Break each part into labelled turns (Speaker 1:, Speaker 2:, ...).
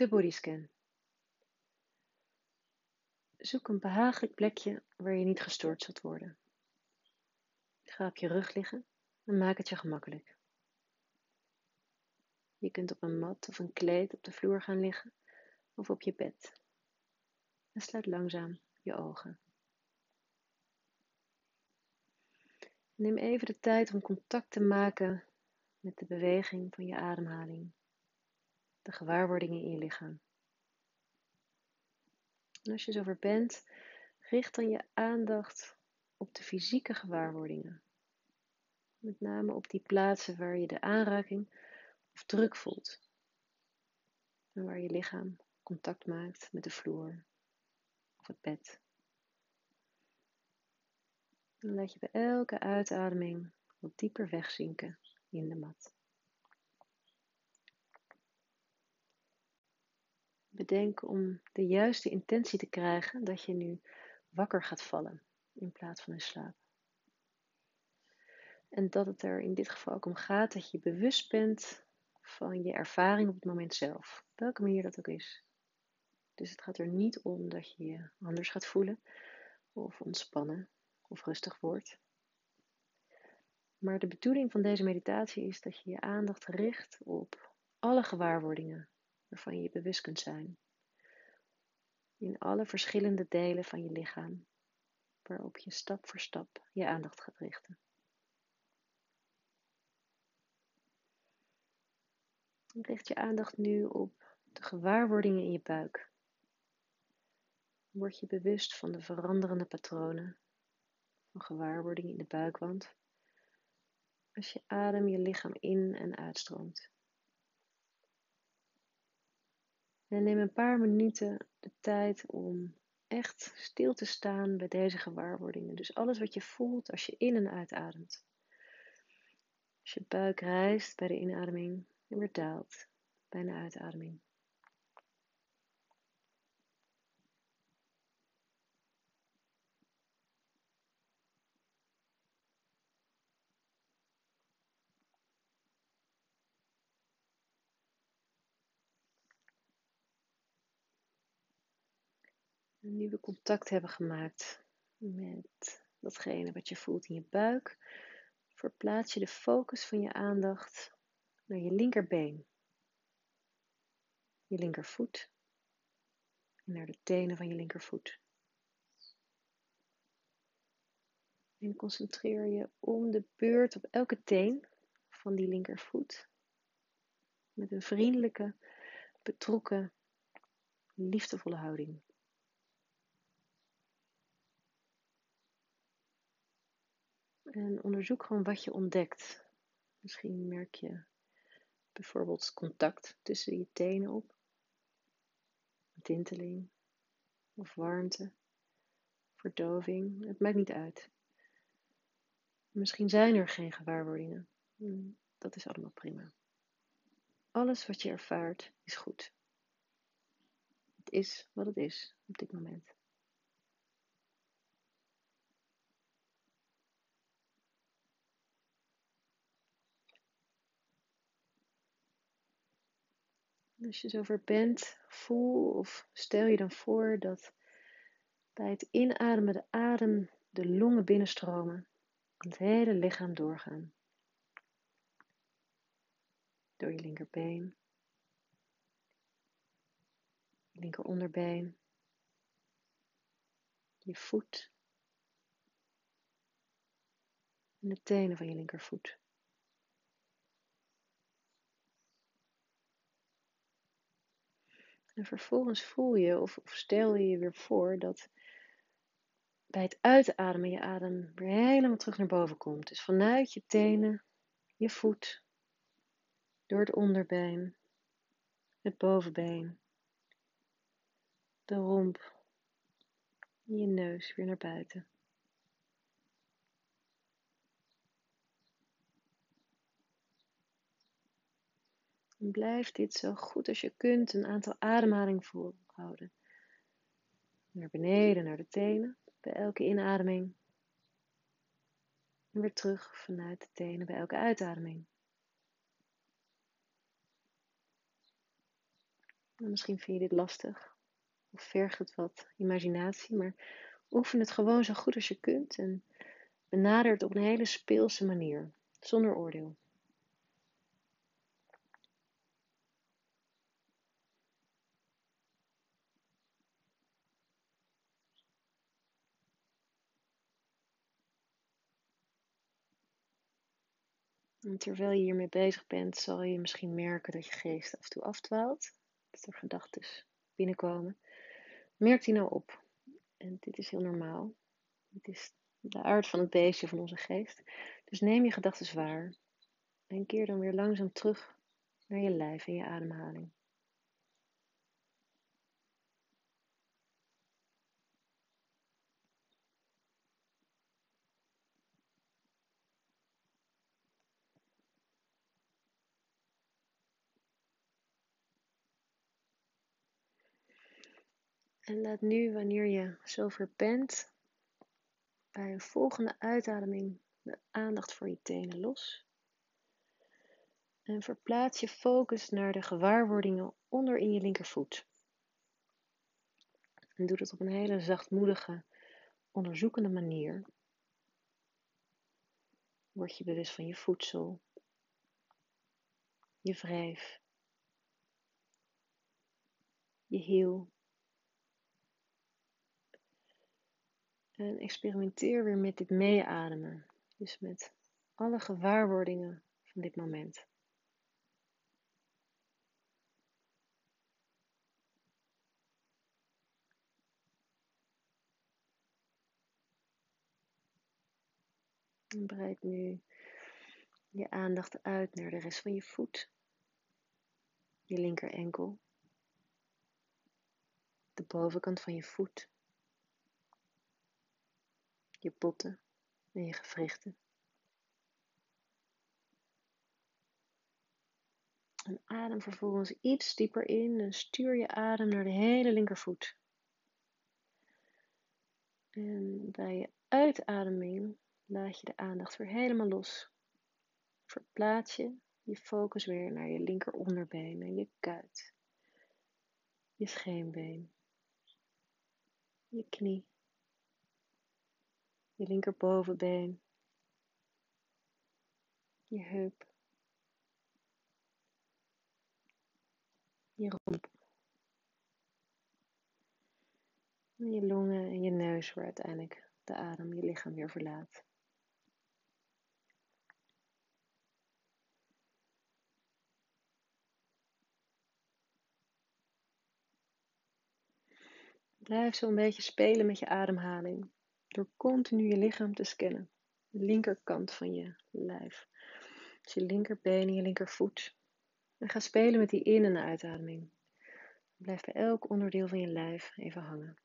Speaker 1: De bodyscan. Zoek een behagelijk plekje waar je niet gestoord zult worden. Ga op je rug liggen en maak het je gemakkelijk. Je kunt op een mat of een kleed op de vloer gaan liggen of op je bed. En sluit langzaam je ogen. Neem even de tijd om contact te maken met de beweging van je ademhaling, de gewaarwordingen in je lichaam. En als je zover bent, richt dan je aandacht op de fysieke gewaarwordingen. Met name op die plaatsen waar je de aanraking of druk voelt. En waar je lichaam contact maakt met de vloer of het bed. Dan laat je bij elke uitademing wat dieper wegzinken in de mat. Bedenk om de juiste intentie te krijgen dat je nu wakker gaat vallen in plaats van in slaap. En dat het er in dit geval ook om gaat dat je bewust bent van je ervaring op het moment zelf, welke manier dat ook is. Dus het gaat er niet om dat je je anders gaat voelen of ontspannen of rustig wordt. Maar de bedoeling van deze meditatie is dat je je aandacht richt op alle gewaarwordingen waarvan je bewust kunt zijn. In alle verschillende delen van je lichaam, waarop je stap voor stap je aandacht gaat richten. Richt je aandacht nu op de gewaarwordingen in je buik. Word je bewust van de veranderende patronen van gewaarwordingen in de buikwand als je adem je lichaam in en uitstroomt. En neem een paar minuten de tijd om echt stil te staan bij deze gewaarwordingen. Dus alles wat je voelt als je in en uitademt. Als je buik rijst bij de inademing en weer daalt bij een uitademing. Nu we contact hebben gemaakt met datgene wat je voelt in je buik, verplaats je de focus van je aandacht naar je linkerbeen, je linkervoet en naar de tenen van je linkervoet. En concentreer je om de beurt op elke teen van die linkervoet met een vriendelijke, betrokken, liefdevolle houding. En onderzoek gewoon wat je ontdekt. Misschien merk je bijvoorbeeld contact tussen je tenen op, tinteling of warmte, verdoving, het maakt niet uit. Misschien zijn er geen gewaarwordingen. Hmm, dat is allemaal prima. Alles wat je ervaart is goed. Het is wat het is op dit moment. Als je zover bent, voel of stel je dan voor dat bij het inademen de adem de longen binnenstromen en het hele lichaam doorgaan. Door je linkerbeen, linkeronderbeen, je voet en de tenen van je linkervoet. En vervolgens voel je of, stel je je weer voor dat bij het uitademen je adem weer helemaal terug naar boven komt. Dus vanuit je tenen, je voet, door het onderbeen, het bovenbeen, de romp, je neus weer naar buiten. Blijf dit zo goed als je kunt een aantal ademhalingen volhouden. Naar beneden, naar de tenen, bij elke inademing. En weer terug vanuit de tenen bij elke uitademing. misschien vind je dit lastig of vergt het wat imaginatie, maar oefen het gewoon zo goed als je kunt en benader het op een hele speelse manier, zonder oordeel. En terwijl je hiermee bezig bent, zal je misschien merken dat je geest af en toe afdwaalt. Dat er gedachten binnenkomen. Merk die nou op. En dit is heel normaal. Het is de aard van het beestje van onze geest. Dus neem je gedachten waar. En keer dan weer langzaam terug naar je lijf en je ademhaling. En laat nu, wanneer je zover bent, bij een volgende uitademing de aandacht voor je tenen los. En verplaats je focus naar de gewaarwordingen onder in je linkervoet. En doe dat op een hele zachtmoedige, onderzoekende manier. Word je bewust van je voedsel, je wrijf, je hiel, En experimenteer weer met dit meeademen. Dus met alle gewaarwordingen van dit moment. En breid nu je aandacht uit naar de rest van je voet. Je linker enkel. De bovenkant van je voet je botten en je gewrichten. En adem vervolgens iets dieper in en stuur je adem naar de hele linkervoet. En bij je uitademing laat je de aandacht weer helemaal los. Verplaats je je focus weer naar je linkeronderbeen en je kuit, je scheenbeen, je knie je linkerbovenbeen, je heup, je romp, je longen en je neus waar uiteindelijk de adem je lichaam weer verlaat. Blijf zo een beetje spelen met je ademhaling. Door continu je lichaam te scannen. De linkerkant van je lijf. Dus je linkerbeen en je linkervoet. En ga spelen met die in- en uitademing. Blijf bij elk onderdeel van je lijf even hangen.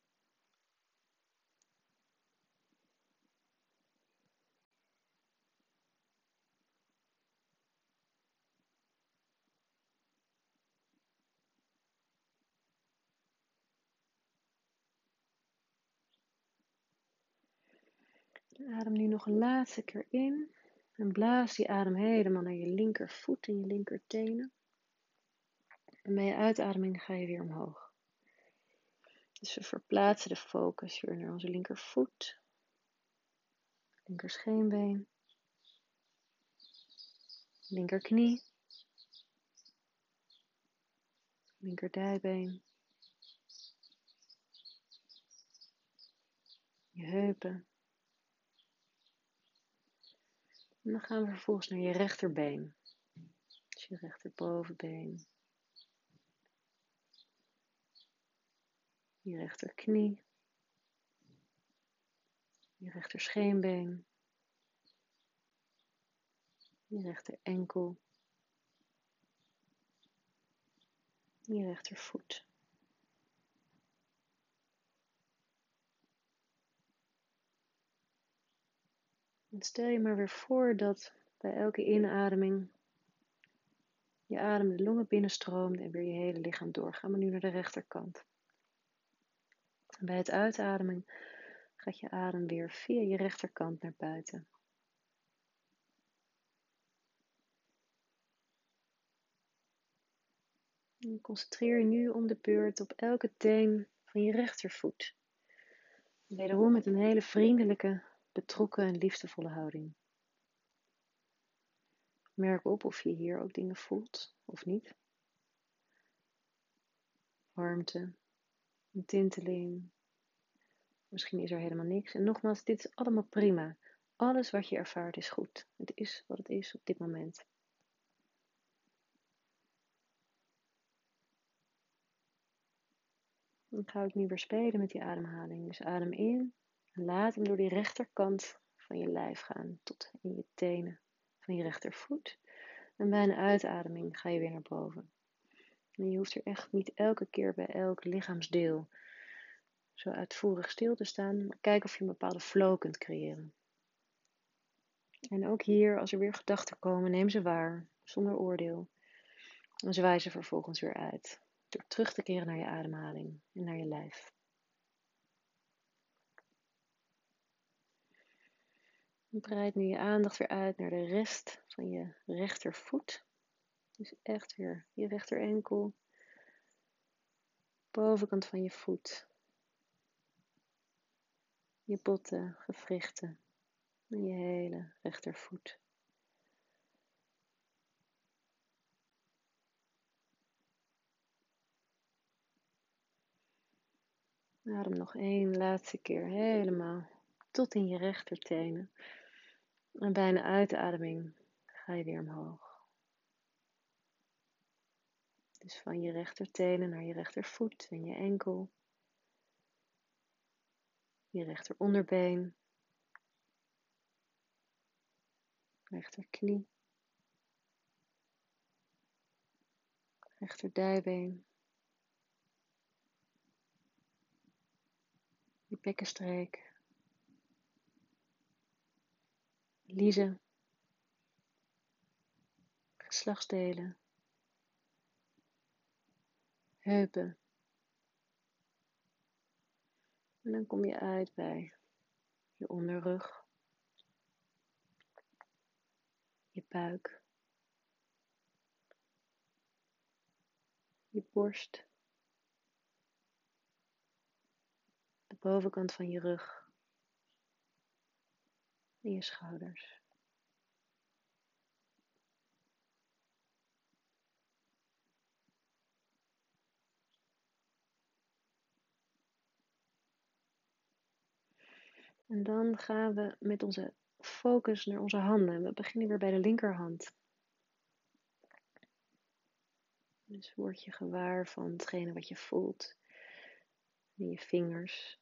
Speaker 1: Adem nu nog een laatste keer in. En blaas die adem helemaal naar je linkervoet en je linkertenen. En bij je uitademing ga je weer omhoog. Dus we verplaatsen de focus weer naar onze linkervoet, linkerscheenbeen, linkerknie, linkerdijbeen, je heupen, En dan gaan we vervolgens naar je rechterbeen. Dus je rechterbovenbeen. Je rechterknie. Je rechterscheenbeen. Je rechter enkel. Je rechtervoet. Stel je maar weer voor dat bij elke inademing je adem de longen binnenstroomt en weer je hele lichaam door. Gaan we nu naar de rechterkant. En bij het uitademen gaat je adem weer via je rechterkant naar buiten. En concentreer je nu om de beurt op elke teen van je rechtervoet. Wederom met een hele vriendelijke, betrokken en liefdevolle houding. Merk op of je hier ook dingen voelt of niet. Warmte, tinteling. Misschien is er helemaal niks. En nogmaals, dit is allemaal prima. Alles wat je ervaart is goed. Het is wat het is op dit moment. Dan ga ik nu weer spelen met die ademhaling. Dus adem in laat hem door die rechterkant van je lijf gaan tot in je tenen van je rechtervoet. En bij een uitademing ga je weer naar boven. En je hoeft er echt niet elke keer bij elk lichaamsdeel zo uitvoerig stil te staan. Maar kijk of je een bepaalde flow kunt creëren. En ook hier, als er weer gedachten komen, neem ze waar, zonder oordeel. En zwaai ze vervolgens weer uit. Door terug te keren naar je ademhaling en naar je lijf. Breid nu je aandacht weer uit naar de rest van je rechtervoet. Dus echt weer je rechterenkel, bovenkant van je voet, je botten, gewrichten en je hele rechtervoet. Adem nog één laatste keer helemaal tot in je rechtertenen. En bij een uitademing ga je weer omhoog. Dus van je rechtertenen naar je rechtervoet en je enkel. Je rechteronderbeen. Rechterknie. Rechterdijbeen. Je bekkenstreek. Liezen. Geslachtsdelen. Heupen. En dan kom je uit bij je onderrug. Je buik. Je borst. De bovenkant van je rug je schouders. En dan gaan we met onze focus naar onze handen. We beginnen weer bij de linkerhand. Dus word je gewaar van hetgene wat je voelt. In je vingers,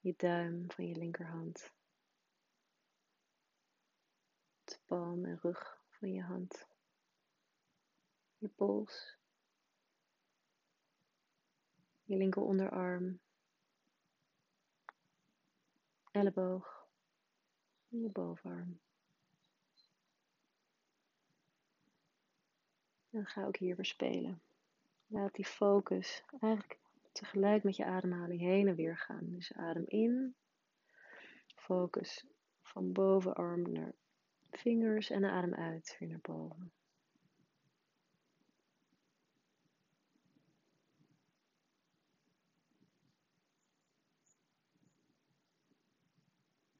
Speaker 1: je duim van je linkerhand palm en rug van je hand, je pols, je linker onderarm, elleboog je bovenarm. En ga ook hier weer spelen. Laat die focus eigenlijk tegelijk met je ademhaling heen en weer gaan. Dus adem in, focus van bovenarm naar vingers en adem uit weer naar boven.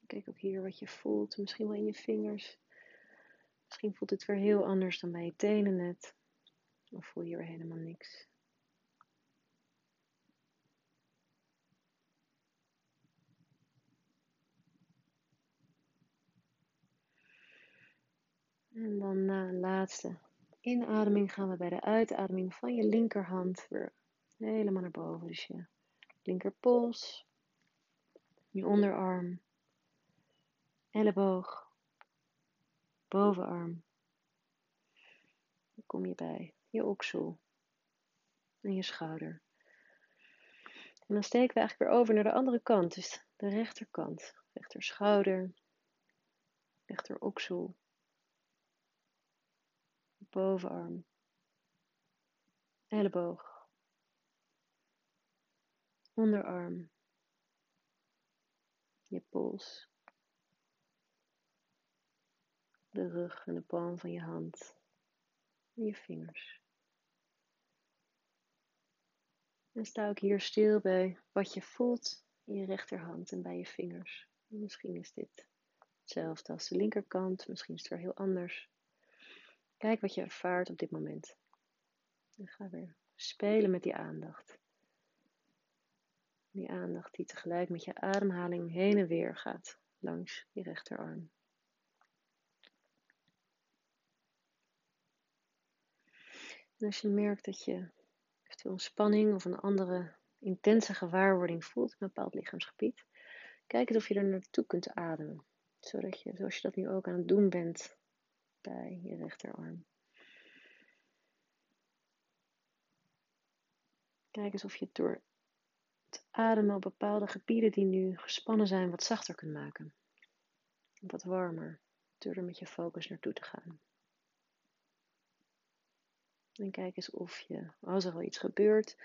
Speaker 1: Kijk ook hier wat je voelt, misschien wel in je vingers. Misschien voelt het weer heel anders dan bij je tenen net. Of voel je weer helemaal niks. En dan na een laatste inademing gaan we bij de uitademing van je linkerhand weer helemaal naar boven. Dus je linkerpols, je onderarm, elleboog, bovenarm. Dan kom je bij je oksel en je schouder. En dan steken we eigenlijk weer over naar de andere kant, dus de rechterkant. Rechter schouder, rechter oksel, bovenarm, elleboog, onderarm, je pols, de rug en de palm van je hand en je vingers. En sta ook hier stil bij wat je voelt in je rechterhand en bij je vingers. Misschien is dit hetzelfde als de linkerkant, misschien is het weer heel anders. Kijk wat je ervaart op dit moment. En ga weer spelen met die aandacht. Die aandacht die tegelijk met je ademhaling heen en weer gaat langs je rechterarm. En als je merkt dat je eventueel een spanning of een andere intense gewaarwording voelt in een bepaald lichaamsgebied, kijk eens of je er naartoe kunt ademen. Zodat je, zoals je dat nu ook aan het doen bent bij je rechterarm. Kijk eens of je door het ademen op bepaalde gebieden die nu gespannen zijn wat zachter kunt maken. Wat warmer, door er met je focus naartoe te gaan. En kijk eens of je, als er al iets gebeurt,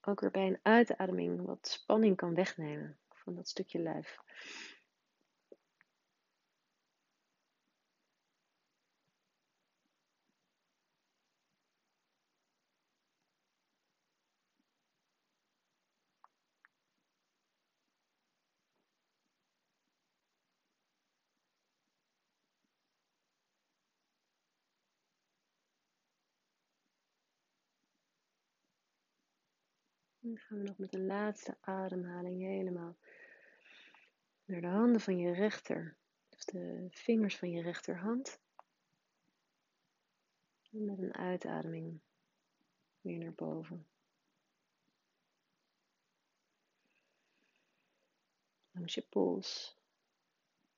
Speaker 1: ook weer bij een uitademing wat spanning kan wegnemen van dat stukje lijf. Dan gaan we nog met de laatste ademhaling helemaal naar de handen van je rechter, of de vingers van je rechterhand. En met een uitademing weer naar boven. Langs je pols,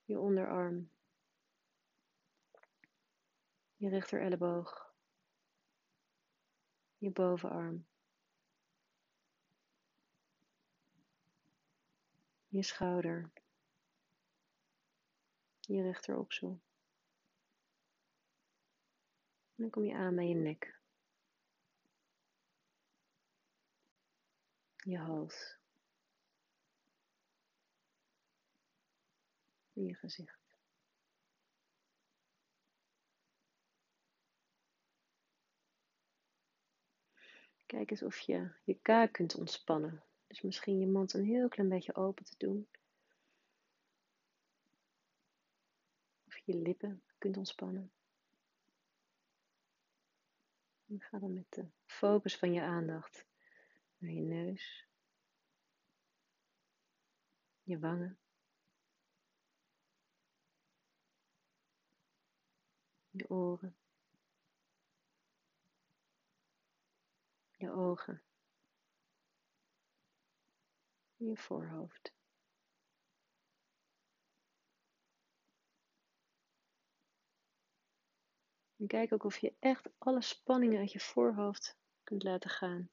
Speaker 1: je onderarm, je rechter elleboog, je bovenarm. Je schouder, je rechteroksel. En dan kom je aan bij je nek, je hals en je gezicht. Kijk eens of je je kaak kunt ontspannen. Dus misschien je mond een heel klein beetje open te doen. Of je lippen kunt ontspannen. En ga dan met de focus van je aandacht naar je neus, je wangen, je oren, je ogen je voorhoofd. En kijk ook of je echt alle spanningen uit je voorhoofd kunt laten gaan.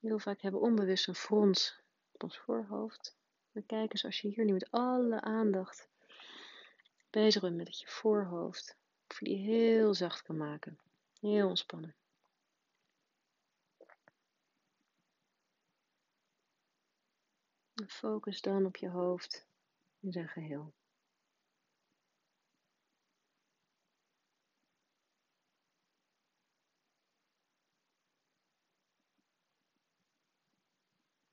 Speaker 1: Heel vaak hebben we onbewust een frons op ons voorhoofd. Maar kijk eens als je hier nu met alle aandacht bezig bent met je voorhoofd. Of je die heel zacht kan maken. Heel ontspannen. Focus dan op je hoofd in zijn geheel.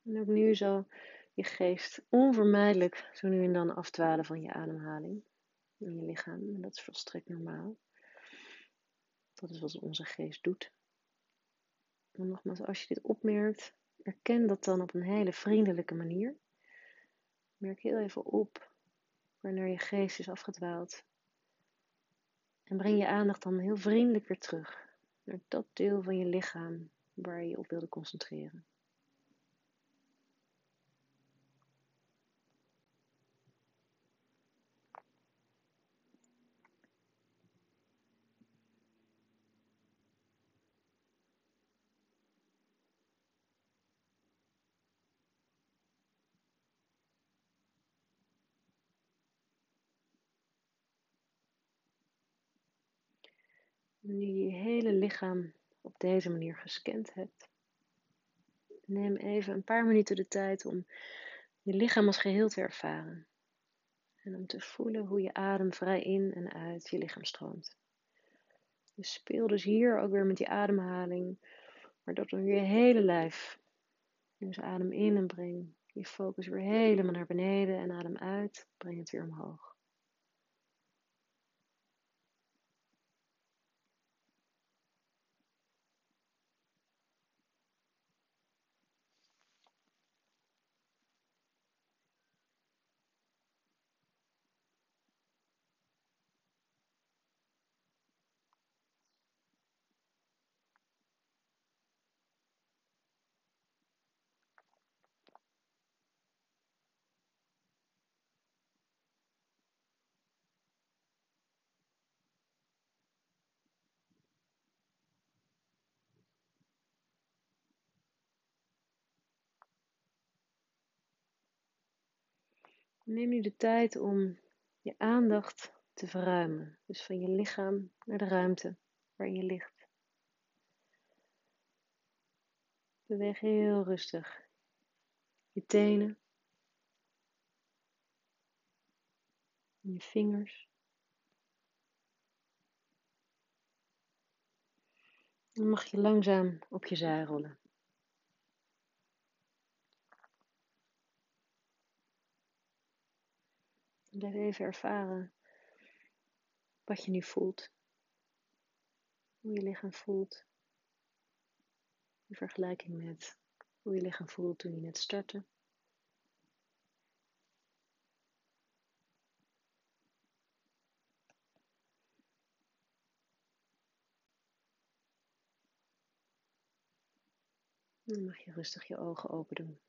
Speaker 1: En ook nu zal je geest onvermijdelijk zo nu en dan afdwalen van je ademhaling in je lichaam. En dat is volstrekt normaal. Dat is wat onze geest doet. En nogmaals, als je dit opmerkt, erken dat dan op een hele vriendelijke manier. Merk heel even op wanneer je geest is afgedwaald. En breng je aandacht dan heel vriendelijk weer terug naar dat deel van je lichaam waar je je op wilde concentreren. Nu je hele lichaam op deze manier gescand hebt, neem even een paar minuten de tijd om je lichaam als geheel te ervaren. En om te voelen hoe je adem vrij in en uit je lichaam stroomt. Speel dus hier ook weer met die ademhaling, maar dat door je hele lijf Dus adem in en breng je focus weer helemaal naar beneden en adem uit, breng het weer omhoog. Neem nu de tijd om je aandacht te verruimen. Dus van je lichaam naar de ruimte waarin je ligt. Beweeg heel rustig je tenen, je vingers. Dan mag je langzaam op je zij rollen. Blijf even ervaren wat je nu voelt. Hoe je lichaam voelt. In vergelijking met hoe je lichaam voelt toen je net startte. Dan mag je rustig je ogen open doen.